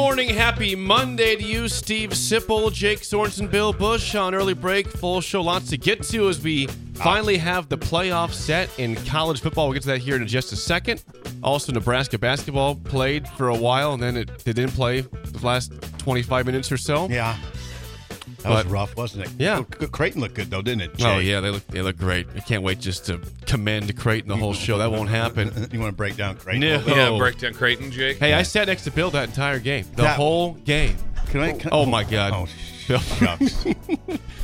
Morning, happy Monday to you, Steve Sipple, Jake Sorensen, Bill Bush on early break. Full show, lots to get to as we finally have the playoff set in college football. We'll get to that here in just a second. Also, Nebraska basketball played for a while and then it, it didn't play the last 25 minutes or so. Yeah. That was rough, wasn't it? Yeah. Cr- Creighton looked good, though, didn't it? Oh yeah, they look they look great. I can't wait just to commend Creighton the whole show. That won't happen. You want to break down Creighton? No. a little bit? Yeah, break down Creighton, Jake. Hey, I sat next to Bill that entire game, the That- whole game. Can I, can, Oh my God. Oh, Bill. shucks.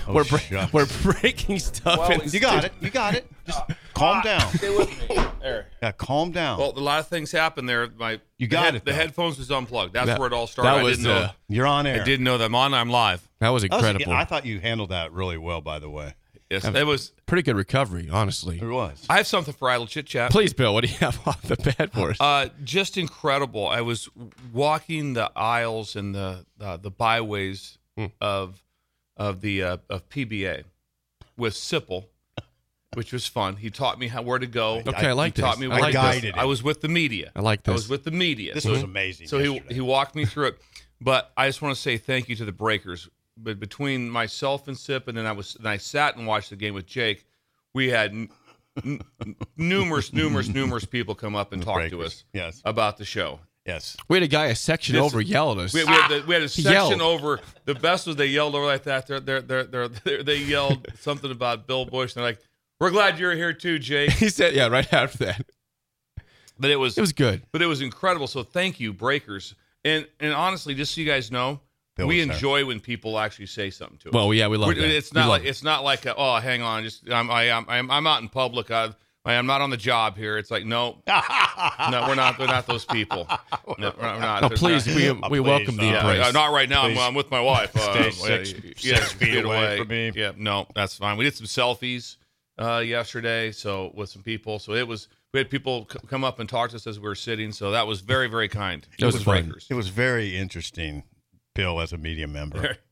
Oh, we're bre- shucks. we're breaking stuff. Well, in You got it. You got it. Just calm down. Stay with me. There. Yeah, calm down. Well, a lot of things happened there. My You the got head- it, The headphones was unplugged. That's That- where it all started. that I was, didn't know. uh, You're on air. I didn't know that I'm on. I'm live. That was That was- incredible. I thought you handled that really well, by the way. Yes, it was. Pretty good recovery, honestly. It was. I have something for idle chit chat. Please, Bill, what do you have off the bed for us? Uh, just incredible. I was walking the aisles and the uh, the byways Hmm. of of the uh, of PBA with Sipple, which was fun. He taught me how where to go. okay, I like he this. taught me I like to go. guided I was with the media. I like this. I was with the media. This So- was amazing. So he yesterday. he walked me through it. But I just want to say thank you to the Breakers. But between myself and Sip, and then I was and I sat and watched the game with Jake. We had n- n- numerous, numerous, numerous people come up and The talk to us Yes. about the show. Yes. we had a guy a section This- over yell at us. We, we, had, the, we had a section yelled. over. The best was they yelled over like that. They're, they're, they're, they're, they're, they yelled something about Bill Bush. And they're like, "We're glad you're here too, Jake." he said, yeah, right after that. But it was It was good. but it was incredible. So thank you, Breakers. And and honestly, just so you guys know, Bill we was there. enjoy when people actually say something to us. Well, yeah, we love We're- It's not love like it's not like a, oh, hang on, just I'm I am I'm, I'm out in public. I I'm not on the job here. It's like no, no, we're not. We're not those people. No, we're not. we're not. No, please, not- we, Uh, we please, welcome the uh, yeah, uh, not right now. I'm, I'm with my wife. Uh, Stay six- yeah, six feet get away from me. Yeah, no, that's fine. We did some selfies uh, yesterday, so with some people. So it was we had people c- come up and talk to us as we were sitting. So that was very very kind. That was With fun. It was very interesting, Bill, as a media member.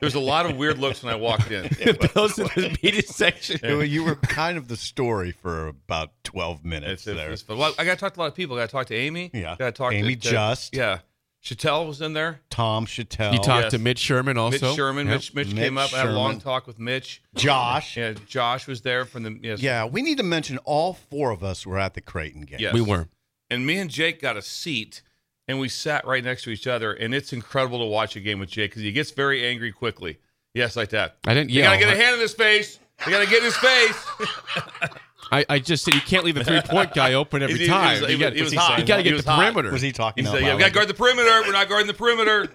There's a lot of weird looks when I walked in. Bill's in the media section. You were- you were kind of the story for about 12 minutes It's, it's, there. it's fun. Well, I got to talk to a lot of people. I got to talk to Amy. Yeah. Got to talk Amy to, to- Just. Yeah. Shatel was in there. Tom Shatel. You talked Yes. to Mitch Sherman also. Mitch Sherman. Yep. Mitch, Mitch, Mitch came up. I had a long Sherman. talk with Mitch. Josh. Yeah. Josh was there from the yes. Yeah, we need to mention all four of us were at the Creighton game. Yes. We were. And me and Jake got a seat, and we sat right next to each other. And it's incredible to watch a game with Jake because he gets very angry quickly. Yes, like that. I didn't You gotta get a hand in his face. You gotta get in his face. I, I just said you can't leave the three point guy open every He- he time. he you got was- he was hot. you got to He get was the hot. perimeter. Was he talking He out said, "Yeah, loud? we gotta guard the perimeter. We're not guarding the perimeter."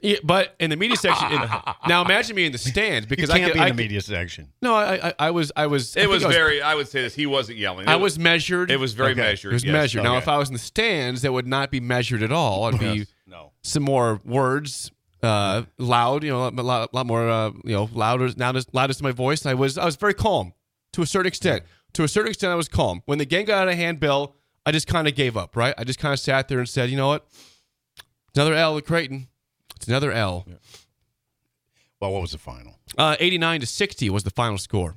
Yeah, but in the media section, it- now imagine me in the stands You because can't I could, be in I the could- media section. No, I, I, I was, I was. It think was I very. I would say this. He wasn't yelling. I It was measured. It was very Okay. measured. It was yes. measured. Now, if I was in the stands, that would not be measured at all. It'd be Yes. No. some more words, uh, loud. You know, a lot, lot more. Uh, you know, louder, loudest, loudest in my voice. I was, I was very calm to a certain extent. To a certain extent, I was calm. When the game got out of hand, Bill, I just kind of gave up. Right? I just kind of sat there and said, you know what? Another L at Creighton. It's another L. Well, what was the final? Uh, 89 to 60 was the final score.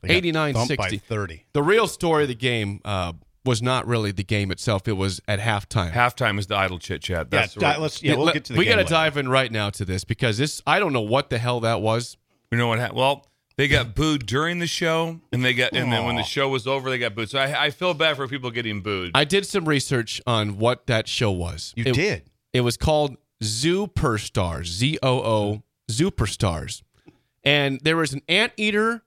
They 89 60. by 30. The real story of the game, uh, was not really the game itself. It was at halftime. Halftime is the idle chit chat. That's yeah, what- di- let's yeah, we'll Let- get to the we gotta dive in right now to this because this I don't know what the hell that was. You know what happened? Well, they got booed during the show, and they got, and then when the show was over, they got booed. So I, I feel bad for people getting booed. I did some research on what that show was. You It- did. It was called Zooperstars, Z O O, Zooperstars, and there was an anteater,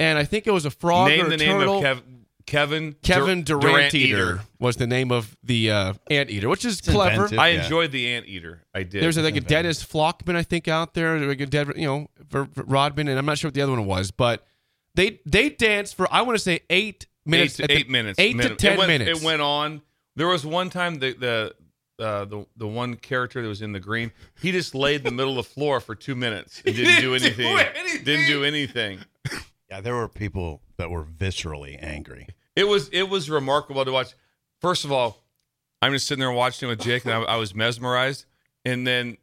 and I think it was a frog Name or a the name turtle. of Kev, Kevin Kevin Dur- Durant, Eater. Eater was the name of the uh, anteater, which is It's clever. inventive. I Yeah. enjoyed the Anteater. I did. There's like a Dennis Flockman, I think, out there. Like a Dead, you know, for, for Rodman, and I'm not sure what the other one was, but they they danced for I want to say eight minutes. eight, at to, the- eight minutes. Eight minute. to ten it went, minutes. It went on. There was one time the the uh, the the one character that was in the green, he just laid in the middle of the floor for two minutes and didn't, do, didn't do anything. anything. Didn't do anything. Yeah, there were people that were viscerally angry. It was it was remarkable to watch. First of all, I'm just sitting there watching it with Jake, and I, I was mesmerized. And then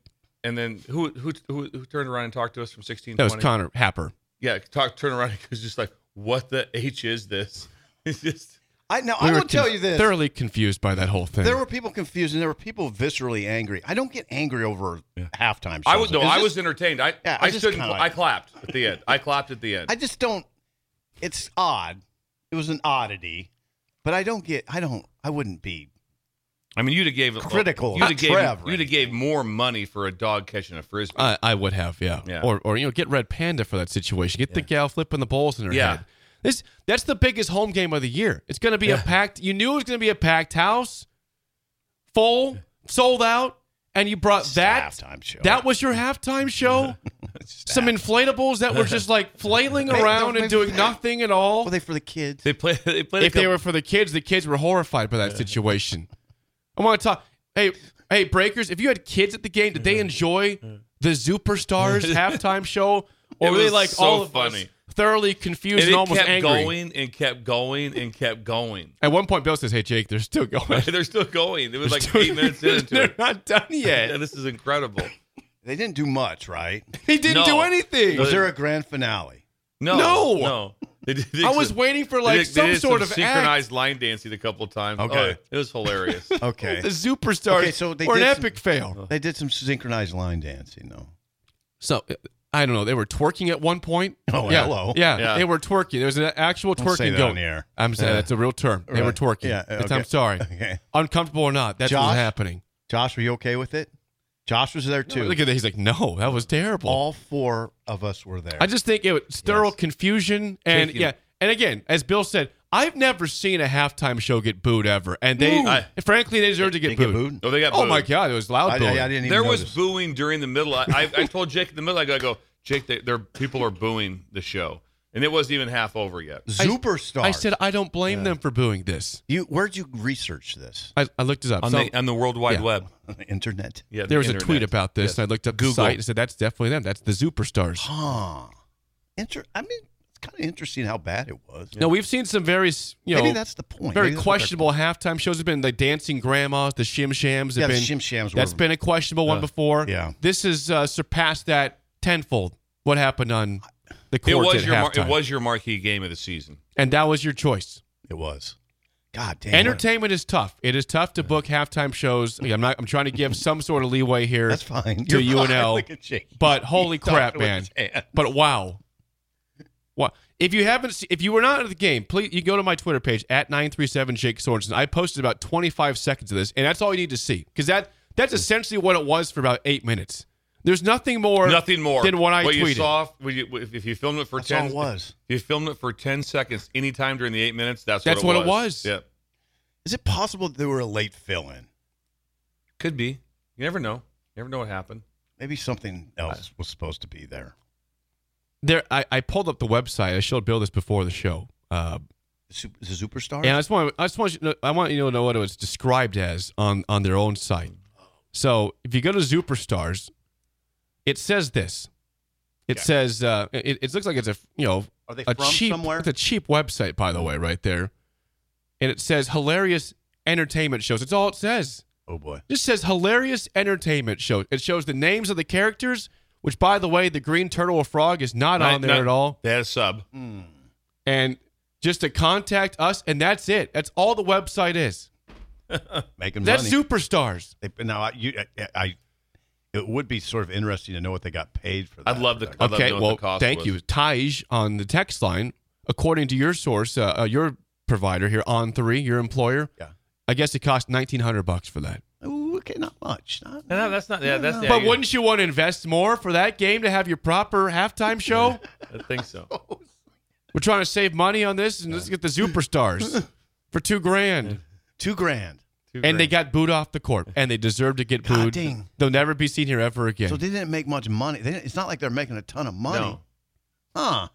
and then who who who, who turned around and talked to us from 16? that was Connor Happer. Yeah, talk turn around. He was just like, "What the h is this?" It's just I now We I will tell you this. Thoroughly confused by that whole thing. There were people confused and there were people viscerally angry. I don't get angry over halftime shows. I was no, It's I just- was entertained. I Yeah, I I, just stood. and kinda I clapped at the end. I clapped at the end. I just don't. It's odd. It was an oddity, but I don't get. I don't. I wouldn't be. I mean, you'd have gave Critical You'd have gave, Trev, you'd have gave more money for a dog catching a frisbee. I, I would have, yeah. Yeah. Or, or you know, get Red Panda for that situation. Get the gal flipping the bowls in her Yeah. head. This that's the biggest home game of the year. It's going to be a packed. You knew it was going to be a packed house, full, sold out, and you brought It's that. halftime show. That was your halftime show. Some inflatables that were just like flailing around and doing nothing at all. Were they for the kids? they play. They played. a if they were for the kids, the kids were horrified by that situation. I want to talk. Hey, hey, Breakers! If you had kids at the game, did they mm-hmm. enjoy the Zooperstars halftime show, or It were they like so all of funny. us thoroughly confused and and, it almost kept angry? going and kept going and kept going. At one point, Bill says, "Hey, Jake, they're still going. They're still going. It was They're like still- eight minutes into They're it. not done Yeah, yet. this is incredible. They didn't do much, right? He didn't No. do anything. Was there a grand finale? No, No. no. They did- they I was some- waiting for they like did- they some did sort some of act. synchronized line dancing a couple times. Okay. Oh, it was hilarious. Okay. The Zooperstars, Okay, so they or an some- epic fail. they did some synchronized line dancing, though. So I don't know. They were twerking at one point. Oh, yeah. hello. Yeah, Yeah. they were twerking. There was an actual Don't say twerking that going. on the air. I'm saying Yeah. that's a real term. They were twerking. Yeah, It's- okay. I'm sorry. Okay. Uncomfortable or not, that's what's Josh? happening. Josh, were you okay with it? Josh was there too. Look at that. He's like, no, that was terrible. All four of us were there. I just think it was thorough Yes. confusion and Taking- yeah. And again, as Bill said, I've never seen a halftime show get booed ever, and they, I- frankly, they deserve to get Didn't get booed. booed? Oh, they got Oh booed. my god, it was loud I, booing. I, I didn't even There was booing during the middle. I, I, I told Jake in the middle, I go, I go Jake, they, they're, people are booing the show. And it wasn't even half over yet. Superstar. I said I don't blame them for booing this. you. Where'd you research this? I, I looked it up. On, So the, on the World Wide Yeah. Web. On the internet. Yeah, there was the a tweet about this, Yes. and I looked up Google. the site and said that's definitely them. That's the Zooperstars. Huh. Inter- I mean, it's kind of interesting how bad it was. No, we've seen some very, s- you know, Maybe that's the point. very Maybe that's what they're- questionable halftime shows. Have been the dancing grandmas, the shim shams. Yeah, Have the been, Shim Shams That's were- been a questionable one Uh, before. yeah. this has uh, surpassed that tenfold. What happened on the court It was at your mar- it was your marquee game of the season. and that was your choice. It was. God damn. Entertainment is tough. It is tough to book halftime shows. I'm not. I'm trying to give some sort of leeway here. That's fine. To You're. UNL, Look but holy He's crap, man! But wow, what if you haven't? If you were not at the game, please you go to my Twitter page at nine three seven Jake Sorensen. I posted about 25 seconds of this, and that's all you need to see because that that's mm. essentially what it was for about eight minutes. There's nothing more, Nothing more than what I what tweeted. you saw. When you, if, if you filmed it for That's all ten, it was. If you filmed it for ten seconds, anytime during the eight minutes, that's That's what what it it was. was. Yeah, Is it possible that they were a late fill-in? could be. You never know. You never know what happened. Maybe something else was supposed to be there. There, I, I pulled up the website. I showed Bill this before the show. Uh, The, super, the superstars. And I just want I just want you to know, I want you to know what it was described as on on their own site. So if you go to Zooperstars, it says this. It Yeah. says uh, it, it looks like it's a you know Are they a from cheap somewhere? it's a cheap website by the way right there, and it says hilarious entertainment shows. It's all it says. oh boy. It just says hilarious entertainment show. It shows the names of the characters, which by the way, the green turtle or frog is not Not- on there not- at all. They had a sub. And just to contact us, and that's it. That's all the website is. Making That's money. superstars. They, now, I, you, I, I, it would be sort of interesting to know what they got paid for that. I'd love to. I'd Okay, know what well, the cost thank was. you, Taj, on the text line. According to your source, uh, uh, your provider here, on three, your employer. Yeah. I guess it cost nineteen hundred bucks for that. Ooh, okay, not much. Not, No, that's not. Yeah, that's. Yeah, but you- wouldn't you want to invest more for that game to have your proper halftime show? I think so. We're trying to save money on this, and let's get the superstars for two grand. two grand. And they got booed off the court, and they deserve to get God booed. dang. They'll never be seen here ever again. So they didn't make much money. They didn't, it's not like they're making a ton of money. No. Huh?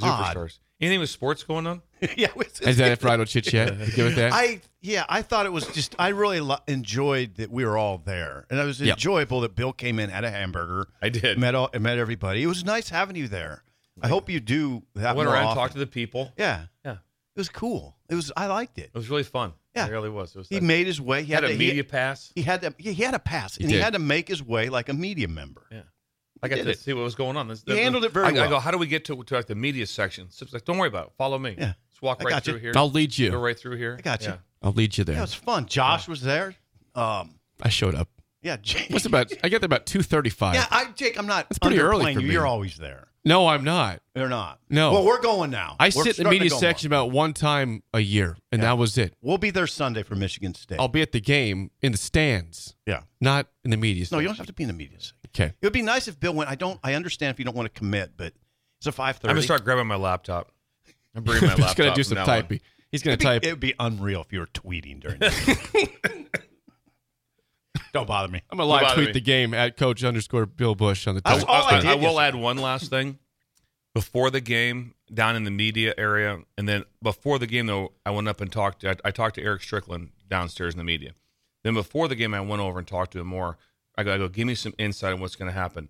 Odd. Zooperstars. Anything with sports going on? yeah. it's- Is that it for Idle Chit Chat? You good that? I yeah, I thought it was just I really lo- enjoyed that we were all there, and it was Yep. enjoyable that Bill came in, had a hamburger, I did. met all, met everybody. It was nice having you there. I hope you do I that went more around, often. talked to the people. Yeah, Yeah, it was cool. It was I liked it. it was really fun. Yeah. it really was. It was. He I made his way. He had a to, media He, pass. he had to. He he had a pass, He and he did. had to make his way like a media member. Yeah. I got to it. see what was going on. This- He handled it very I, I go, how do we get to, to like the media section? Sip's like, don't worry about it. Follow me. Yeah. Just walk I right got you. through here. I'll lead you. Go right through here. I got you. Yeah. I'll lead you Yeah, there. it was fun. Josh was there. Um, I showed up. yeah, Jake. What's about? I get there about two thirty-five. Yeah, I Jake, I'm not. That's pretty early for you. me. You're always there. No, I'm not. They're not. No. Well, we're going now. I We're sit in the media go more. section about one time a year, and that was it. We'll be there Sunday for Michigan State. I'll be at the game in the stands, yeah. not in the media. No, Section. you don't have to be in the media section. Okay. It would be nice if Bill went. I don't. I understand if you don't want to commit, but it's a five thirty. I'm gonna start grabbing my laptop. I'm bringing my He's laptop. gonna do from some typing. He's gonna type. It would be unreal if you were tweeting during. The don't bother me. I'm gonna live tweet me. the game at Coach underscore Bill Bush on the. That's all I I, did I will add one last thing. Before the game, down in the media area, and then before the game, though, I went up and talked. I, I talked to Eric Strickland downstairs in the media. Then before the game, I went over and talked to him more. I go, I go give me some insight on what's going to happen,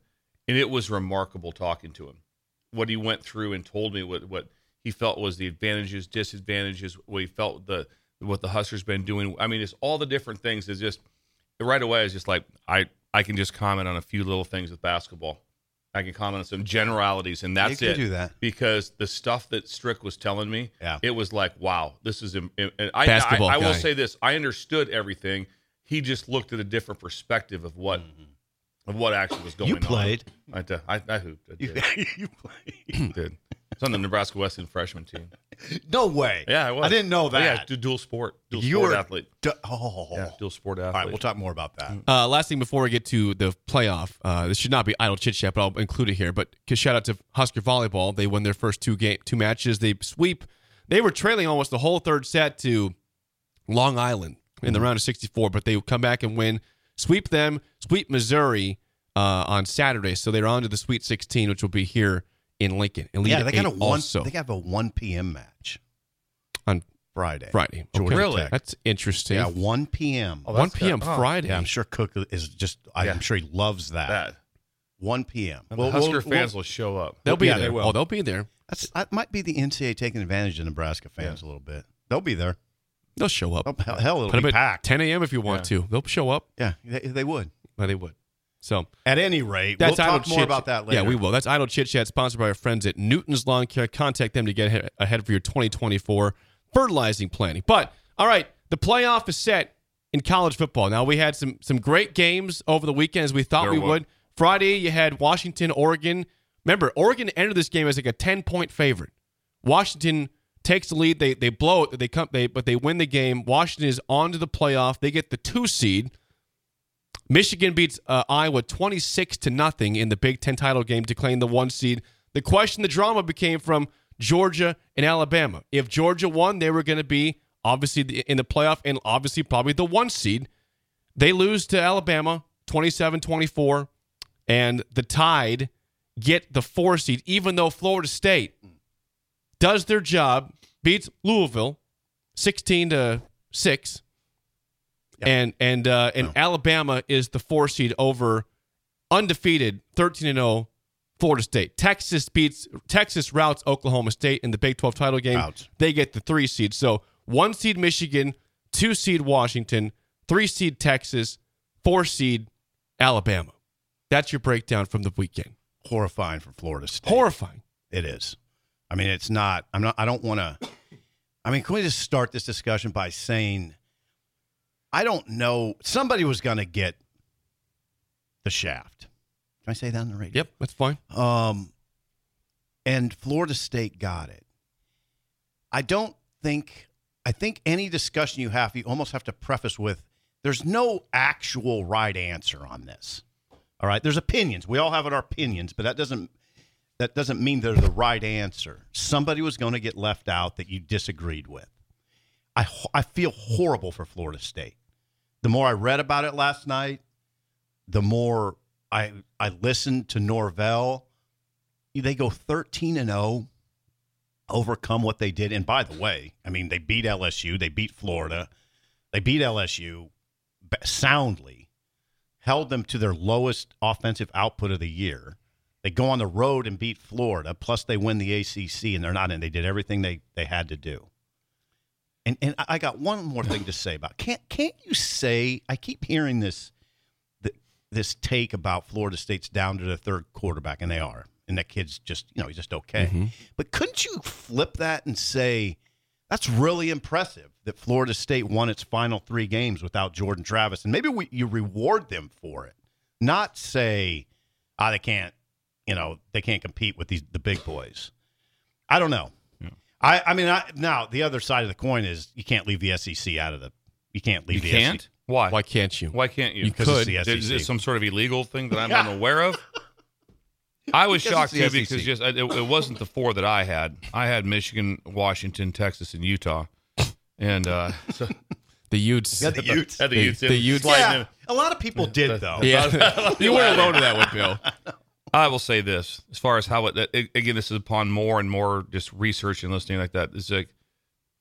and it was remarkable talking to him. What he went through and told me what what he felt was the advantages, disadvantages, what he felt the what the Huskers been doing. I mean, it's all the different things. Is just right away. It's just like I I can just comment on a few little things with basketball. I can comment on some generalities, and that's it. do that. because the stuff that Strick was telling me, Yeah. it was like, wow, this is. and I, Basketball I, I will say this: I understood everything. He just looked at a different perspective of what of what actually was going You on. played. I did. I, I hooped. I You, did. you played. did. It's on the Nebraska Wesleyan freshman team. No way. Yeah, I was. I didn't know that. Yeah, dual sport, dual you sport athlete. du- oh. Yeah, dual sport athlete. All right, we'll talk more about that. Uh, last thing before we get to the playoff, uh, this should not be idle chit chat, but I'll include it here. But shout out to Husker volleyball, they won their first two game two matches. They sweep. They were trailing almost the whole third set to Long Island in the round of 64, but they come back and win, sweep them, sweep Missouri uh, on Saturday. So they're on to the Sweet 16, which will be here in Lincoln. Elite Yeah, they got a one. also They got a one p.m. match on Friday. Friday. Georgia Really? Tech. That's interesting. Yeah, one p.m. Oh, 1 p.m. good. Oh. Friday. Yeah, I'm sure Cook is just. I'm sure he loves that. that. One p.m. And Well, the Husker we'll- fans we'll- will show up. They'll be Yeah, there. they will. Oh, they'll be there. That's that might be the NCAA taking advantage of Nebraska fans a little bit. They'll be there. They'll show up. Oh, hell, hell, it'll Put them be at packed. 10 a.m. if you want to. They'll show up. Yeah, they, they would. Well, they would. So At any rate, that's we'll Idle talk more Chit- about that later. Yeah, we will. That's Idle Chit Chat, sponsored by our friends at Newton's Lawn Care. Contact them to get ahead- ahead for your 2024 fertilizing planning. But all right, the playoff is set in college football. Now we had some some great games over the weekend as we thought There we was. would. Friday you had Washington, Oregon. Remember, Oregon entered this game as like a 10 point favorite. Washington takes the lead. They they blow it. They come. They but they win the game. Washington is on to the playoff. They get the two seed. Michigan beats uh, Iowa 26 to nothing in the Big Ten title game to claim the one seed. The question, the drama became from Georgia and Alabama. If Georgia won, they were going to be obviously in the playoff and obviously probably the one seed. They lose to Alabama 27 24, and the Tide get the four seed, even though Florida State does their job, beats Louisville 16 to 6 and and uh, and Alabama is the four seed over undefeated 13 and 0 Florida State. Texas beats Texas routes Oklahoma State in the Big 12 title game. Ouch. They get the three seed. So one seed Michigan, two seed Washington, three seed Texas, four seed Alabama. That's your breakdown from the weekend. horrifying for Florida State. Horrifying. It is. I mean, it's not. I'm not. I don't want to. I mean, can we just start this discussion by saying, I don't know. Somebody was going to get the shaft. Can I say that on the radio? Yep, that's fine. Um, and Florida State got it. I don't think. I think any discussion you have, you almost have to preface with, "There's no actual right answer on this." All right, there's opinions. We all have our opinions, but that doesn't that doesn't mean they're the right answer. Somebody was going to get left out that you disagreed with. I I feel horrible for Florida State. The more I read about it last night, the more I I listened to Norvell. They go 13 and 0, overcome what they did. And by the way, I mean they beat LSU, they beat Florida, they beat LSU soundly, held them to their lowest offensive output of the year. They go on the road and beat Florida, plus they win the ACC, and they're not in. They did everything they, they had to do. And and I got one more thing to say about can't can't you say I keep hearing this this take about Florida State's down to the third quarterback, and they are, and that kid's just you know he's just okay. Mm-hmm. But couldn't you flip that and say that's really impressive that Florida State won its final three games without Jordan Travis, and maybe we, you reward them for it, not say ah they can't you know they can't compete with these the big boys. I don't know. I, I mean, I, now the other side of the coin is you can't leave the SEC out of the. You can't leave You the can't. SEC. Why? Why can't you? Why can't you? You could. it's the Is it some sort of illegal thing that I'm unaware of? I was Because shocked too SEC. because just it, it wasn't the four that I had. I had Michigan, Washington, Texas, and Utah, and uh, so The Utes. Yeah, the Utes. had the The- Utes. the in. Utes. Yeah, in. a lot of people did though. Yeah, you weren't alone in that one, Bill. I will say this: as far as how it, it again, this is upon more and more just research and listening like that. It's like,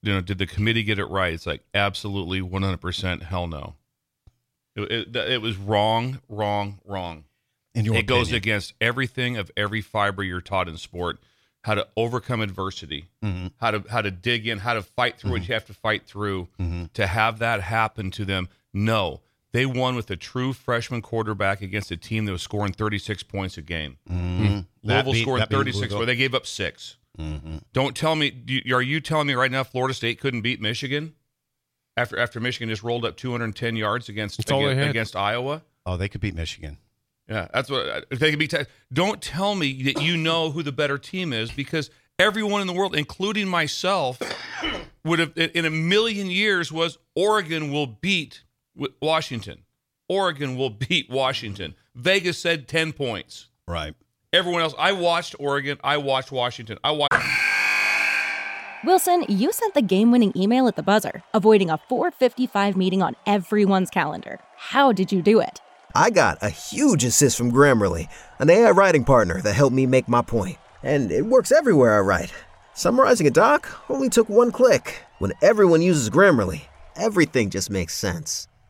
you know, did the committee get it right? It's like absolutely one hundred percent hell no. It, it, it was wrong, wrong, wrong. It goes against everything of every fiber you're taught in sport. How to overcome adversity, Mm-hmm. how to how to dig in, how to fight through what you have to fight through. Mm-hmm. To have that happen to them, no, they won with a true freshman quarterback against a team that was scoring 36 points a game. Mm-hmm. Louisville beat- scoring 36, Louisville. where they gave up 6 Mm-hmm. Don't tell me. Are you telling me right now Florida State couldn't beat Michigan after after Michigan just rolled up 210 yards against That's all they against, against Iowa? Oh, they could beat Michigan. Yeah, that's what if they could be. Te- don't tell me that you know who the better team is because everyone in the world, including myself, would have in a million years was Oregon will beat Washington. Oregon will beat Washington. Vegas said ten points. Right. Everyone else, I watched Oregon. I watched Washington. I watched. Wilson, you sent the game winning email at the buzzer, avoiding a 455 meeting on everyone's calendar. How did you do it? I got a huge assist from Grammarly, an AI writing partner that helped me make my point. And it works everywhere I write. Summarizing a doc only took one click. When everyone uses Grammarly, everything just makes sense.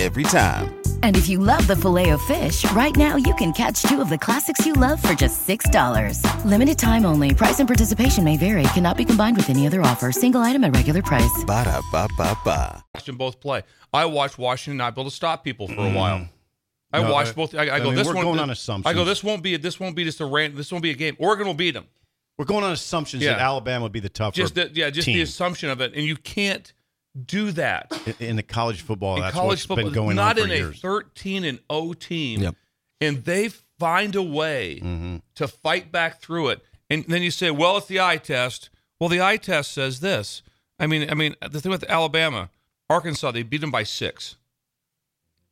Every time. And if you love the filet of fish, right now you can catch two of the classics you love for just $6. Limited time only. Price and participation may vary. Cannot be combined with any other offer. Single item at regular price. Ba-da-ba-ba-ba. them both play. I watched Washington not be able to stop people for a mm. while. I No, watched both. I, I I go. mean, this we're one. going this- on assumptions. I go. This won't be. This won't be just a random. This won't be a game. Oregon will beat them. We're going on assumptions that Alabama would be the tougher Just the, yeah. Just team. the assumption of it, and you can't do that in, in the college football. in that's college what's football. been going not on for in years. a thirteen and O team, Yep. and they find a way Mm-hmm. to fight back through it. And then you say, "Well, it's the eye test." Well, the eye test says this. I mean, I mean, the thing with Alabama, Arkansas, they beat them by six.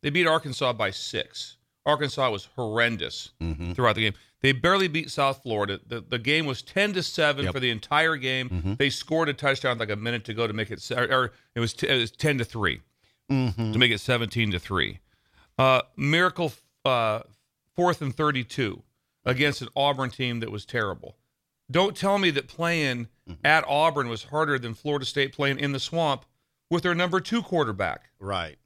They beat Arkansas by six. Arkansas was horrendous Mm-hmm. throughout the game. They barely beat South Florida. The, the game was ten to seven Yep. for the entire game. Mm-hmm. They scored a touchdown like a minute to go to make it, or, or it was t- it was ten to 3 Mm-hmm. to make it seventeen to three. Uh, miracle uh, fourth and thirty-two against an Auburn team that was terrible. Don't tell me that playing Mm-hmm. at Auburn was harder than Florida State playing in the swamp with their number two quarterback. Right.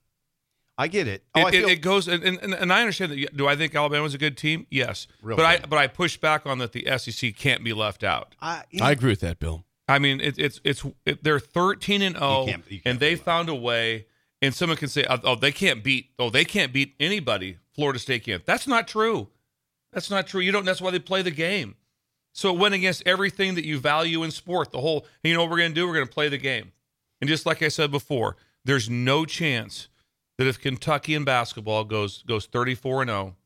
I get it. Oh, It, I feel, it goes, and, and, and I understand that. Do I think Alabama's a good team? Yes, Real but I good. but I push back on that. The SEC can't be left out. I, I agree with that, Bill. I mean, it, it's it's it, they're thirteen and oh, zero, can't- you can't and they do that. found a way. And someone can say, "Oh, oh, they can't beat. Oh, they can't beat anybody. Florida State can't." That's not true. That's not true. You don't. That's why they play the game. So it went against everything that you value in sport. The whole. You know what we're going to do? We're going to play the game. And just like I said before, there's no chance that if Kentucky in basketball goes goes 34 and 0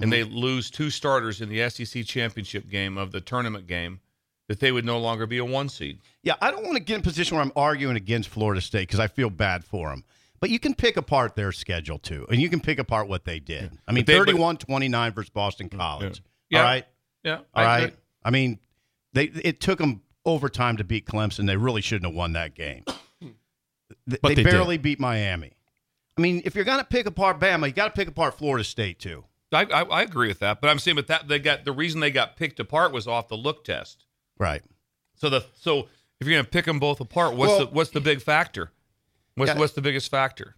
and they lose two starters in the SEC championship game of the tournament game, that they would no longer be a one seed. Yeah, I don't want to get in a position where I'm arguing against Florida State because I feel bad for them. But you can pick apart their schedule too, and you can pick apart what they did. I mean, But they- but- 31 29 versus Boston College. Yeah. All right. Yeah. All I right. agree. I mean, they it took them overtime to beat Clemson. They really shouldn't have won that game. Th- But they, they did. barely beat Miami. I mean, if you're going to pick apart Bama, you got to pick apart Florida State too. I, I, I agree with that, but I'm saying, but that they got the reason they got picked apart was off the look test. Right. So the so if you're going to pick them both apart, what's Well- the what's the big factor? What's Yeah. what's the biggest factor?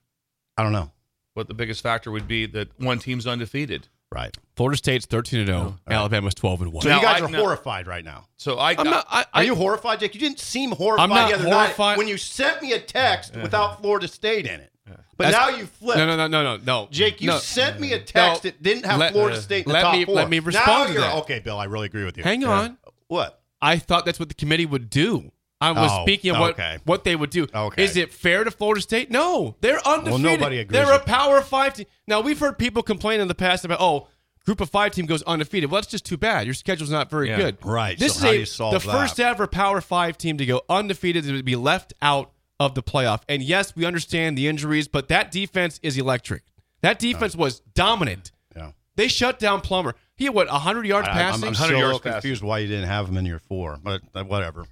I don't know. What the biggest factor would be that one team's undefeated. Right. Florida State's 13 and 0. Alabama's 12 and 1. So Now, you guys I- are now- horrified right now. So I, I'm not. I, Are I, you horrified, Jake? You didn't seem horrified I'm not the other horrified. night when you sent me a text without Florida State in it. But That's- now you flip. No, no, no, no, no, no. Jake, you no. sent me a text No. that didn't have Let- Florida State in the let top me- four. let me now respond to you're, that. Okay, Bill, I really agree with you. Hang on. What? I thought that's what the committee would do. I was Oh, speaking of what, okay. what they would do. Okay. Is it fair to Florida State? No, they're undefeated. Well, nobody agrees They're a Power Five team. Now we've heard people complain in the past about oh, Group of Five team goes undefeated. Well, that's just too bad. Your schedule's not very Yeah. good. Right. This So is a, do you solve the that? first ever Power Five team to go undefeated to be left out of the playoff. And yes, we understand the injuries, but that defense is electric. That defense was dominant. Yeah. They shut down Plummer. He had what 100 yards I, am passing. I'm 100 still a yards little confused why you didn't have him in your four, but uh, whatever.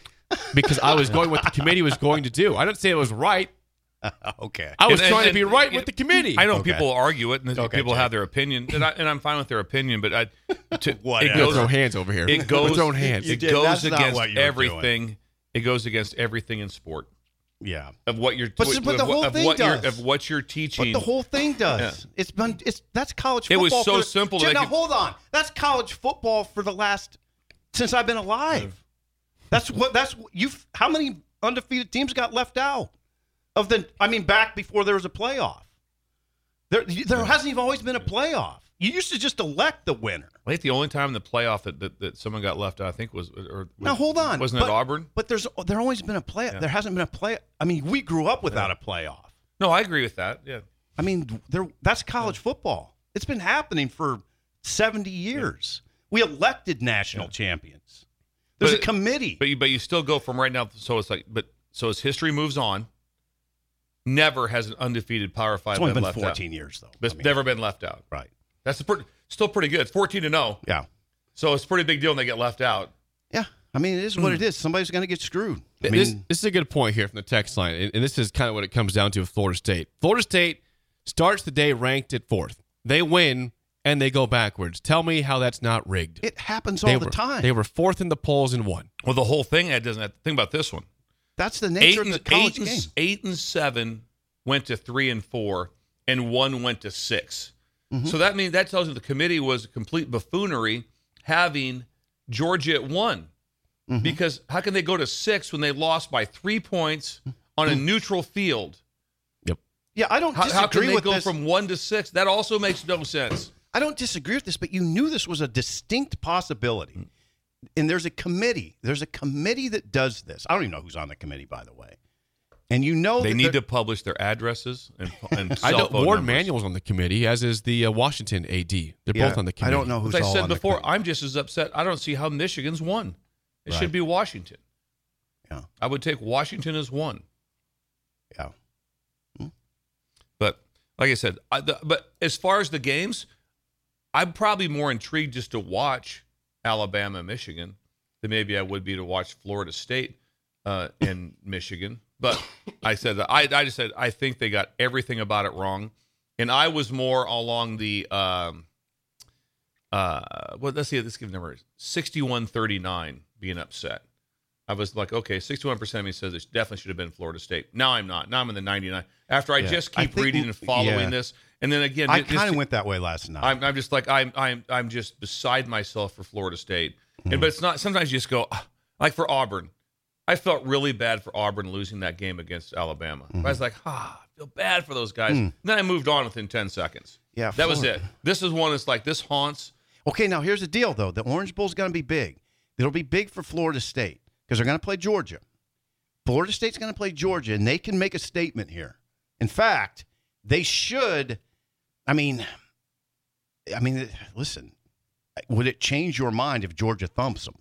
because I was going what the committee was going to do. I didn't say it was right. okay. I was And- trying and- to be right and- with the committee. I know Okay. people argue it, and Okay, people Jake. have their opinion, and, I, and I'm fine with their opinion. But I, to, it Whatever. We'll goes, throw hands over here. it goes, We're hands. It did. goes against what you were everything. It goes against everything in sport Yeah. of what you're. But- of but the whole of thing what you're, does. of what you're teaching. But the whole thing does. It's been it's that's college It football. was so for the- simple Jim, now could- hold on. That's college football for the last since I've been alive. That's what that's you how many undefeated teams got left out of the I mean back before there was a playoff. There there hasn't even always been a playoff. You used to just elect the winner. I think the only time in the playoff that, that, that someone got left out, I think, was or Now hold on. wasn't but, it Auburn? But there's there always been a play. There hasn't been a play. I mean, we grew up without a playoff. No, I agree with that. Yeah, I mean, there that's college football. It's been happening for 70 years. We elected national champions. There's But- a committee. but you, but you still go from right now. So it's like, but so as history moves on, never has an undefeated Power Five it's only been been left 14 out. years, though. But I it's mean, never been left out. right. That's a pretty, still pretty good. It's 14 to 0. Yeah. So it's a pretty big deal when they get left out. Yeah. I mean, it is what it is. Somebody's going to get screwed. I this, mean, this is a good point here from the text line, and, and this is kind of what it comes down to with Florida State. Florida State starts the day ranked at fourth. They win and they go backwards. Tell me how that's not rigged. it happens they all the were, time. They were fourth in the polls and won. Well, the whole thing, Ed, doesn't have think about this one. That's the Eight nature of the college eight, game. eight and seven went to three and four, and one went to 6 Mm-hmm. So that means that tells you the committee was a complete buffoonery having Georgia at one. Mm-hmm. Because how can they go to six when they lost by three points on a neutral field? Yep. Yeah, I don't How, disagree how can they with go this. from one to six? That also makes no sense. I don't disagree with this, but you knew this was a distinct possibility. And there's a committee. There's a committee that does this. I don't even know who's on the committee, by the way. And you know They that need to publish their addresses and, and I cell know phone Ward numbers. Manuel's on the committee, as is the uh, Washington AD. They're Yeah, both on the committee. I don't know who's As I all said on before, committee. I'm just as upset. I don't see how Michigan's won. It Right. should be Washington. Yeah. I would take Washington as one. Yeah. But like I said, I, the, but as far as the games, I'm probably more intrigued just to watch Alabama, Michigan, than maybe I would be to watch Florida State uh, and Michigan. But I said that I, I just said I think they got everything about it wrong, and I was more along the um, uh, well, let's see, let's give numbers 61-39 being upset. I was like, okay, 61% of me says it definitely should have been Florida State. Now I'm not. Now I'm in the 99. After I Yeah. just I keep think- reading and following yeah. this, and then again, I kind of went that way last night. I'm, I'm just like I'm I'm I'm just beside myself for Florida State. Mm-hmm. And but it's not. Sometimes you just go "Ah," like for Auburn. I felt really bad for Auburn losing that game against Alabama. I was like, ah, I feel bad for those guys. Then I moved on within ten seconds. Mm-hmm. Yeah, that was it. This is one that's like this haunts. Okay, now here's the deal, though. The Orange Bowl's going to be big. It'll be big for Florida State because they're going to play Georgia. Florida State's going to play Georgia, and they can make a statement here. In fact, they should. I mean, I mean, listen. Would it change your mind if Georgia thumps them?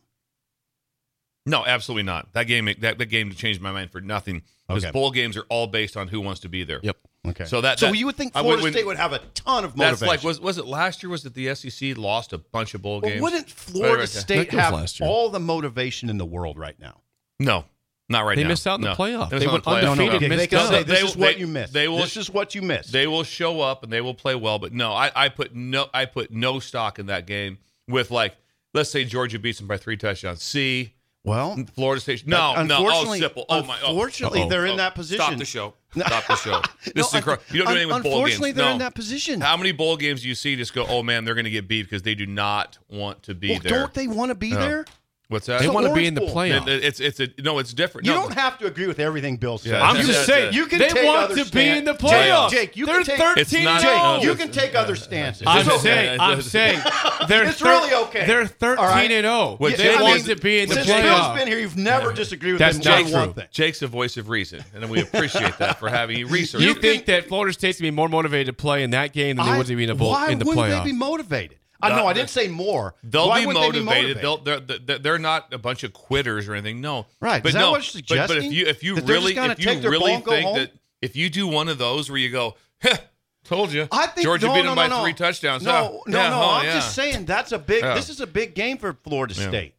No, absolutely not. That game that, that game changed my mind for nothing. Because Okay. bowl games are all based on who wants to be there. Yep. Okay. So that, so that- you would think I Florida when- State would have a ton of motivation. That's like was was it last year? Was it the SEC lost a bunch of bowl Well, games? wouldn't Florida Right, right, State have last year. all the motivation in the world right now? No, not right They now. They missed out in the playoff. They They went out in the playoff. undefeated, Okay, missed they can out. say this They- is what they- you missed. they will- this is what you missed. They will show up and they will play well, but no, I, I put no I put no stock in that game with like let's say Georgia beats them by three touchdowns. See well, Florida State. No, But no, oh unfortunately- simple. Oh my. oh, unfortunately, uh-oh. they're in Oh, that position. Stop the show. Stop the show. This No, is incredible. You don't do anything with bowl games. Unfortunately, they're no. in that position. How many bowl games do you see just go? Oh man, they're going to get beat because they do not want to be well, there. don't they want to be there? What's that? They want to be in the Bowl. playoff. It- it's it's a no. It's different. You No, don't have to agree with everything Bill says. Yeah, I'm just saying, you can they take want other to be in the Jake, playoffs. Jake, you They're can take 13 not- Jake, no. you can take other stances. I'm It's okay. saying, I'm saying, they're It's thir- really okay. They're 13 All right. and 0. What they Jake want wants- to be in the Since Bill's been here, you've never disagreed with That's him not one thing. Jake's the voice of reason, and we appreciate that for having you research. You think that Florida State's gonna be more motivated to play in that game than they would to be in the bowl why in the wouldn't they be motivated? Uh, I know I didn't say more. They'll Why be wouldn't they motivated. They'll, they're, they're they're not a bunch of quitters or anything. No, Right. But no, but, but if you if you That really if you really ball and go think that if you do one of those where you go, "Heh, told you, I think Georgia no, beat no, them no, by no. three touchdowns. No, Huh? no, Yeah, no. oh, I'm yeah. just saying that's a big. Yeah. This is a big game for Florida. State.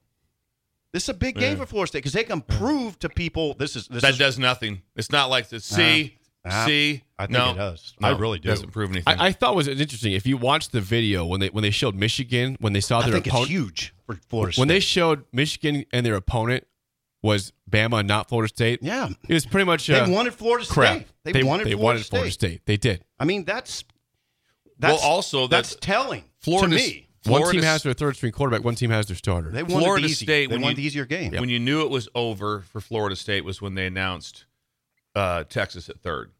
This is a big game for Florida State because they can prove to people this is this that is. does nothing. It's not like the uh-huh. see Ah, see. I think no, it does. No, I really do. Doesn't prove anything. I, I thought it was interesting. If you watched the video when they when they showed Michigan when they saw their opponent huge for Florida State. when they showed Michigan and their opponent was Bama, not Florida State. yeah, It was pretty much they uh, wanted Florida State. crap. They, wanted they Florida, wanted State. Florida State. They did. I mean, that's that's also, that's, that's- telling Florida- to me. one team has their third string quarterback. One team has their starter. They wanted Florida the easy, State, They when wanted you- the easier game. When you knew it was over for Florida State was when they announced uh, Texas at third.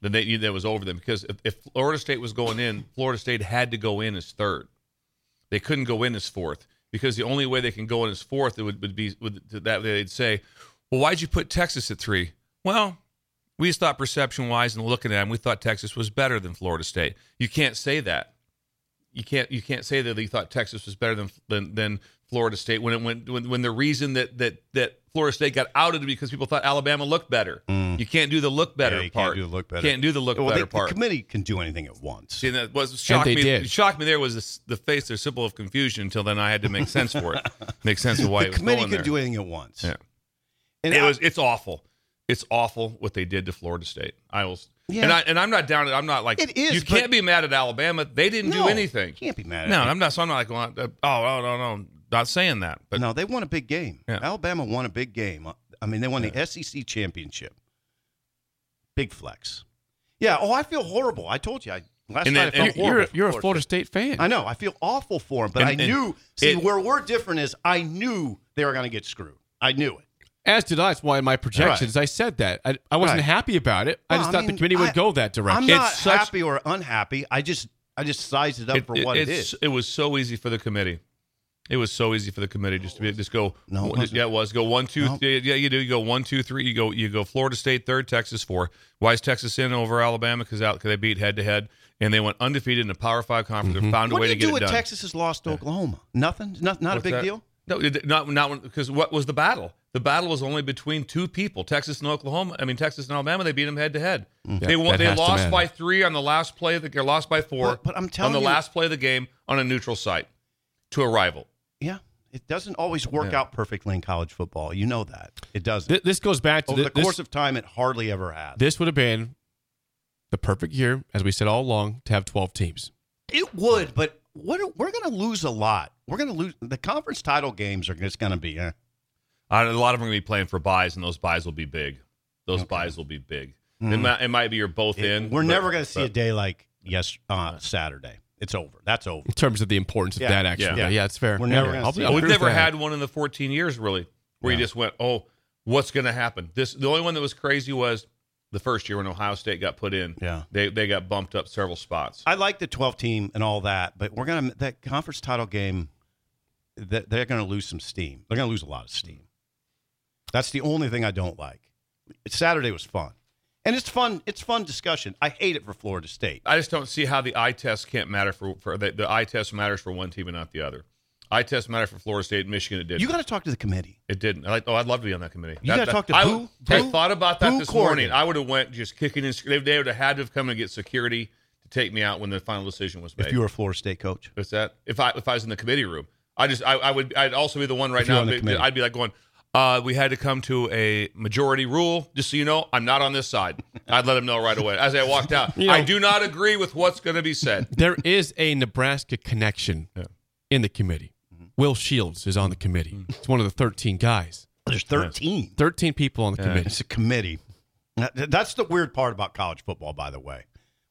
Then they that was over them because if, if Florida State was going in, Florida State had to go in as third. They couldn't go in as fourth because the only way they can go in as fourth it would, would be would, that they'd say, "Well, why'd you put Texas at three? Well, we just thought perception wise and looking at them, we thought Texas was better than Florida State. You can't say that. You can't you can't say that you thought Texas was better than than, than Florida State when it went when, when the reason that that that Florida State got outed because people thought Alabama looked better. You can't do the look better Mm. Yeah, you part. can't do the look better. Can't do the look well, better they- part. The committee can do anything at once. See, that was shocked me. did. Shocked me. There was this, the face, the symbol of confusion. Until then, I had to make sense for it. make sense of why the it was committee can do anything at once. Yeah. And it I- was. It's awful. It's awful what they did to Florida State. I will. Yeah. And I and I'm not down. I'm not like It is, You can't be mad at Alabama. They didn't No, do anything. you can't be mad at No. I'm not. So I'm not like uh, Oh, no, no, no. Not saying that. But no, they won a big game. Yeah. Alabama won a big game. I mean, they won the SEC championship. Big flex. Yeah. Oh, I feel horrible. I told you. I last And night then- I and felt You're, horrible. you're a Florida State fan. I know. I feel awful for them, but And- I and knew. See, it- where we're different is I knew they were going to get screwed. I knew it. As did I. That's why in my projections I said that. I, I wasn't Right. happy about it. I Well, just I thought the committee would I- go that direction. I'm not It's such- happy or unhappy. I just, I just sized it up for what it it's- It was so easy for the committee. It was so easy for the committee just to be just go. No, it wasn't. yeah, it was go one, two. No. yeah, yeah, you do. You go one, two, three. You go, you go. Florida State third, Texas four. Why is Texas in over Alabama? Because out, because they beat head to head, and they went undefeated in a Power Five conference and mm-hmm. found a what way do to you get do it with done. Texas has lost to Oklahoma? Nothing. Not, not a big that? deal. No, not not because what was the battle? The battle was only between two people, Texas and Oklahoma. I mean, Texas and Alabama. They beat them head mm. to head. They won. They lost by three on the last play. of They lost by four. But- but I'm telling on the you- last play of the game on a neutral site to a rival. Yeah, it doesn't always work Yeah. out perfectly in college football. You know that it doesn't. Th- this goes back to Over thi- the course this, of time, it hardly ever has. this would have been the perfect year, as we said all along, to have 12 teams. It would, but what are- we're going to lose a lot. We're going to lose the conference title games are just going to be. Eh. I, a lot of them are going to be playing for buys, and those buys will be big. Those buys will be big. It, might, it might be you're both in. We're but- never going to see a day like yes uh, Saturday. It's over. That's over. in terms of the importance of Yeah, that actually. yeah. Yeah, yeah, it's fair. We're never yeah. I'll be, we've never that. had one in the 14 years really where you just went, oh, what's going to happen? This the only one that was crazy was the first year when Ohio State got put in. Yeah. they they got bumped up several spots. I like the 12 team and all that, but we're gonna that conference title game. That they're gonna lose some steam. They're gonna lose a lot of steam. That's the only thing I don't like. Saturday was fun, and it's fun. It's fun discussion. I hate it for Florida State. I just don't see how the eye test can't matter for for the, the eye test matters for one team and not the other. Eye test matter for Florida State, and Michigan. It didn't. You got to talk to the committee. It didn't. I, oh, I'd love to be on that committee. You gotta talk to I, Boo- I Boo- thought about that this morning. I would have went just kicking and they, they would have had to have come and get security to take me out when the final decision was made. If you were a Florida State coach, What's that? If I if I was in the committee room, I just I, I would I'd also be the one right If now. that- committee. I'd be like going. Uh, we had to come to a majority rule. Just so you know, I'm not on this side. I'd let them know right away as I walked out. You know- I do not agree with what's going to be said. There is a Nebraska connection Yeah. in the committee. Will Shields is on the committee. It's one of the 13 guys. there's 13. 13 people on the committee. It's a committee. That's the weird part about college football, by the way.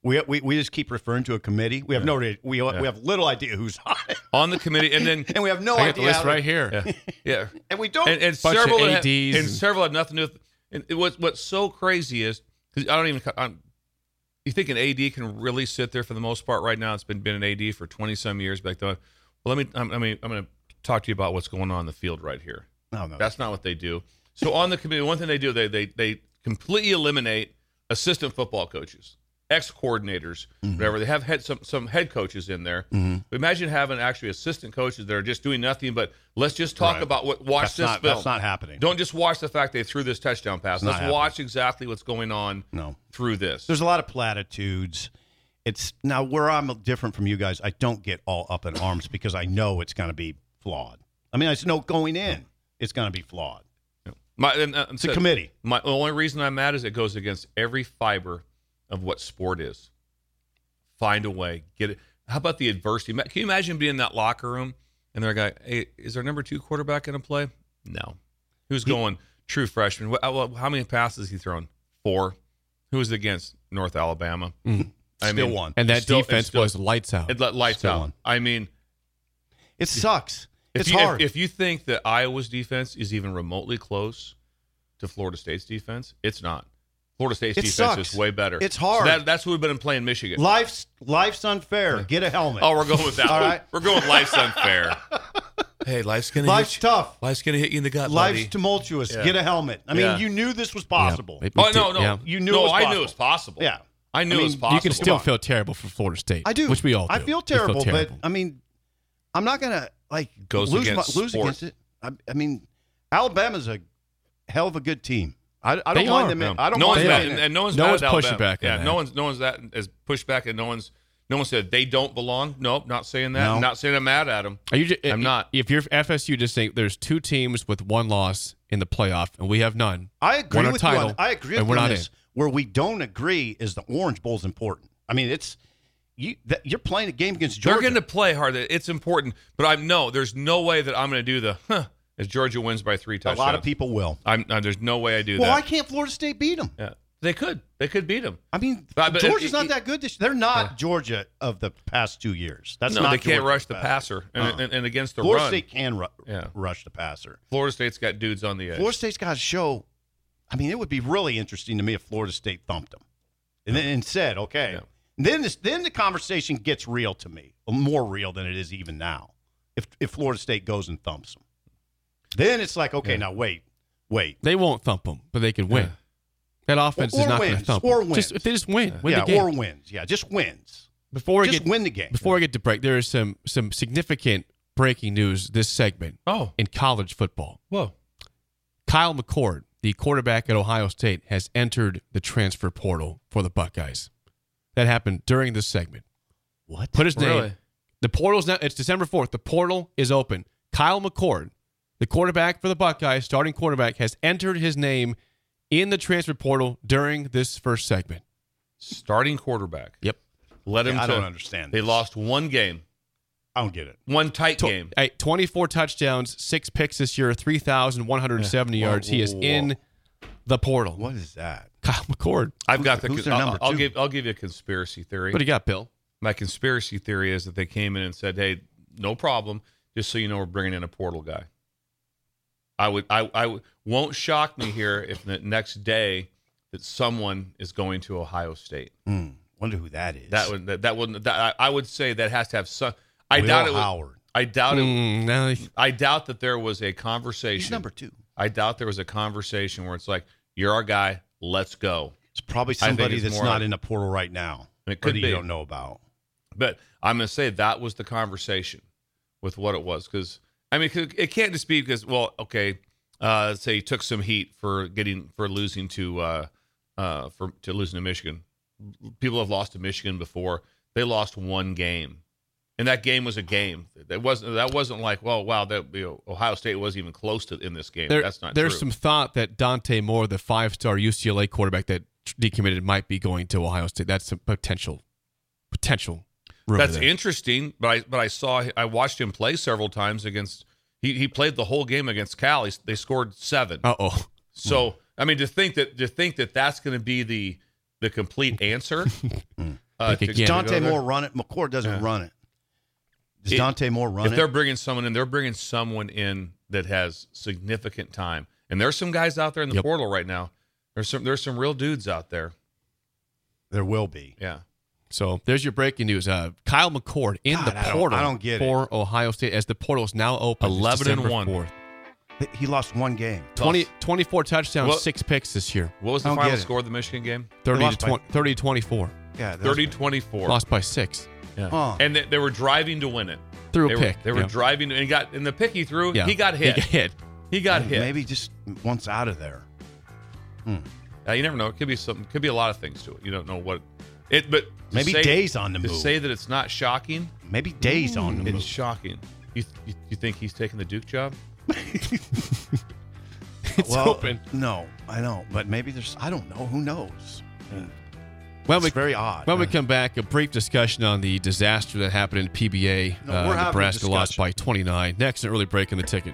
We, we, we just keep referring to a committee. We have no re- we, we have little idea who's on it, On the committee, and then and we have no I got idea. the list how- right here. yeah, yeah. and we don't. and, and Bunch several that ADs had, and, and- several had nothing to do with. And it was what's so crazy is because I don't even. I'm, you think an AD can really sit there for the most part right now? It's been been an AD for twenty some years. Back then, well, let me. I'm, I mean, I'm going to talk to you about what's going on in the field right here. no, no. That's not what they do. So on the committee, one thing they do, they they they completely eliminate assistant football coaches, ex coordinators, Mm-hmm. whatever. They have had some some head coaches in there. But imagine having actually assistant coaches that are just doing nothing but let's just talk Right. about what watch That's this not- film. that's not happening. Don't just watch the fact they threw this touchdown pass. It's Let's watch exactly what's going on No. through this. There's a lot of platitudes. It's now where I'm different from you guys. I don't get all up in arms because I know it's going to be flawed. I mean, I just know going in it's going to be flawed. My, and, uh, It's a committee. My the only reason I'm mad is it goes against every fiber of what sport is. Find a way, get it. How about the adversity? Can you imagine being in that locker room and they're going, "Hey, is our number two quarterback going to play?" No. Who's going? True freshman. How many passes he thrown? Four. Who was against? North Alabama. I Mm-hmm. Still mean, won. And that Still- defense still- was lights out. It let lights Still out. won. I mean, It sucks. if it's you, if- hard. If, you think that Iowa's defense is even remotely close to Florida State's defense, it's not. Florida State's It defense sucks. is way better. It's So hard. that, that's what we've been playing Michigan. life's life's unfair. Get a helmet. oh, we're going with that. All right, We're going with life's unfair. hey, life's gonna Life's hit you. tough. Life's gonna hit you in the gut, Life's buddy. tumultuous. Yeah. Get a helmet. I mean, Yeah. you knew this was possible. Yeah. oh no, no, Yeah. You knew No, it was I knew possible. it was possible. Yeah. I knew I it was possible. You can still feel terrible for Florida State. I do. Which we all do. I feel We terrible, but. I mean, I'm not gonna like Goes lose, against my, lose against it. I, I mean, Alabama's a hell of a good team. I, I don't They mind them. in- No. I don't no one's mind mad, them. and, in and no one's No one's pushing back Yeah, that. no one's no one's that as pushback, and no one's no one said they don't belong. Nope, not saying that. No. Not saying I'm mad at them. Are you? Just, I'm not. If you're FSU, just saying there's two teams with one loss in the playoff, and we have none. I agree with title, you. On, I agree with we're you not this. Where we don't agree is the Orange Bowl is important. I mean, it's you. That, you're playing a game against Georgia. They're going to play hard. It's important, but I'm no. There's no way that I'm going to do the huh as Georgia wins by three touchdowns. a lot of people will. I'm no, there's no way I do Well, that. Well, why can't Florida State beat them? Yeah, they could. They could beat them. I mean, But- but Georgia's it- not it- that good. This, they're not Georgia of the past two years. That's no, not they can't rush the passer, and, Uh-uh. and, and against the Florida run, State can ru- Yeah. rush the passer. Florida State's got dudes on the edge. Florida State's got to show. I mean, it would be really interesting to me if Florida State thumped them, and then and said, "Okay." Yeah. Then this, then the conversation gets real to me, more real than it is even now. If if Florida State goes and thumps them, then it's like, okay, Yeah. now wait, wait. They won't thump them, but they can win. Yeah. That offense Or is not going to thump. or 'em. Just wins. if they just win, win yeah, the game. or wins. Yeah, just wins. before we just get win the game. before I get to break, there is some some significant breaking news this segment Oh, in college football. whoa! Kyle McCord, the quarterback at Ohio State, has entered the transfer portal for the Buckeyes. That happened during this segment. What? Put his name. Really? The portal's now. It's December fourth. The portal is open. Kyle McCord, the quarterback for the Buckeyes, starting quarterback, has entered his name in the transfer portal during this first segment. Starting quarterback. Yep. Let him. Yeah, I to- don't understand They this. lost one game. I don't get it. One tight Tw- game. Hey, 24 touchdowns, six picks this year, 3,170 Whoa, yards. he is whoa, whoa. in the portal. What is that? Kyle McCord. I've got the. who's their I'll, number I'll two? give. I'll give you a conspiracy theory. What do you got, Bill? My conspiracy theory is that they came in and said, "Hey, no problem. Just so you know, we're bringing in a portal guy." I would. I. I won't shock me here if the next day that someone is going to Ohio State. Hmm. Wonder who that is. That would. That, that wouldn't. That, I I would say that has to have some. I Will doubt it. would- Howard. I doubt it. Mm, no, I doubt that there was a conversation. He's number two. I doubt there was a conversation where it's like, "You're our guy. Let's go." It's probably somebody it's that's more not like- in the portal right now. It could that be. you don't know about. But I'm going to say that was the conversation with what it was because I mean, it can't just be because well okay uh, let's say he took some heat for getting for losing to uh, uh, for to losing to Michigan. People have lost to Michigan before. They lost one game, and that game was a game. That wasn't that wasn't like well wow that you know, Ohio State wasn't even close to in this game. there- That's not there's true. some thought that Dante Moore, the five-star UCLA quarterback that decommitted, might be going to Ohio State. That's a potential, potential. Rumor That's there. interesting, but I but I saw I watched him play several times against. He, he played the whole game against Cal. He, they scored seven. Uh oh. So I mean, to think that to think that that's going to be the the complete answer. uh, to- again. to Dante go. Moore run it. McCord doesn't Yeah. run it. Does It- Dante Moore run If it? If they're bringing someone in, they're bringing someone in that has significant time. And there's some guys out there in the Yep. portal right now. There's some there's some real dudes out there. There will be. Yeah. So there's your breaking news. Uh, Kyle McCord in God, the I don't- portal I don't get it. for Ohio State as the portal is now open. 11 and December one. 4th. He lost one game. 20, 24 touchdowns, What- six picks this year. What was the final score of the Michigan game? 30 to, lost by- 20, 30 to 24. Yeah, there's- 30 24. Lost by six. Yeah. Huh. And they, they were driving to win it. Threw a they pick. Were, they were yeah. driving to, and got in the pick he threw, Yeah. he got hit. He got hit. He got hit. Maybe just once out of there. Uh, you never know. It could be something. Could be a lot of things to it. You don't know what it. But Maybe say- Day's on the to move. say that it's not shocking. Maybe Day's on the move. It's shocking. You, you you think he's taking the Duke job? It's well, open. No, I know, but maybe there's. I don't know. Who knows? I mean, When it's we, very odd. when we come back, a brief discussion on the disaster that happened in PBA. No, uh, we're having a Nebraska lost by 29. Next, an early break in the ticket.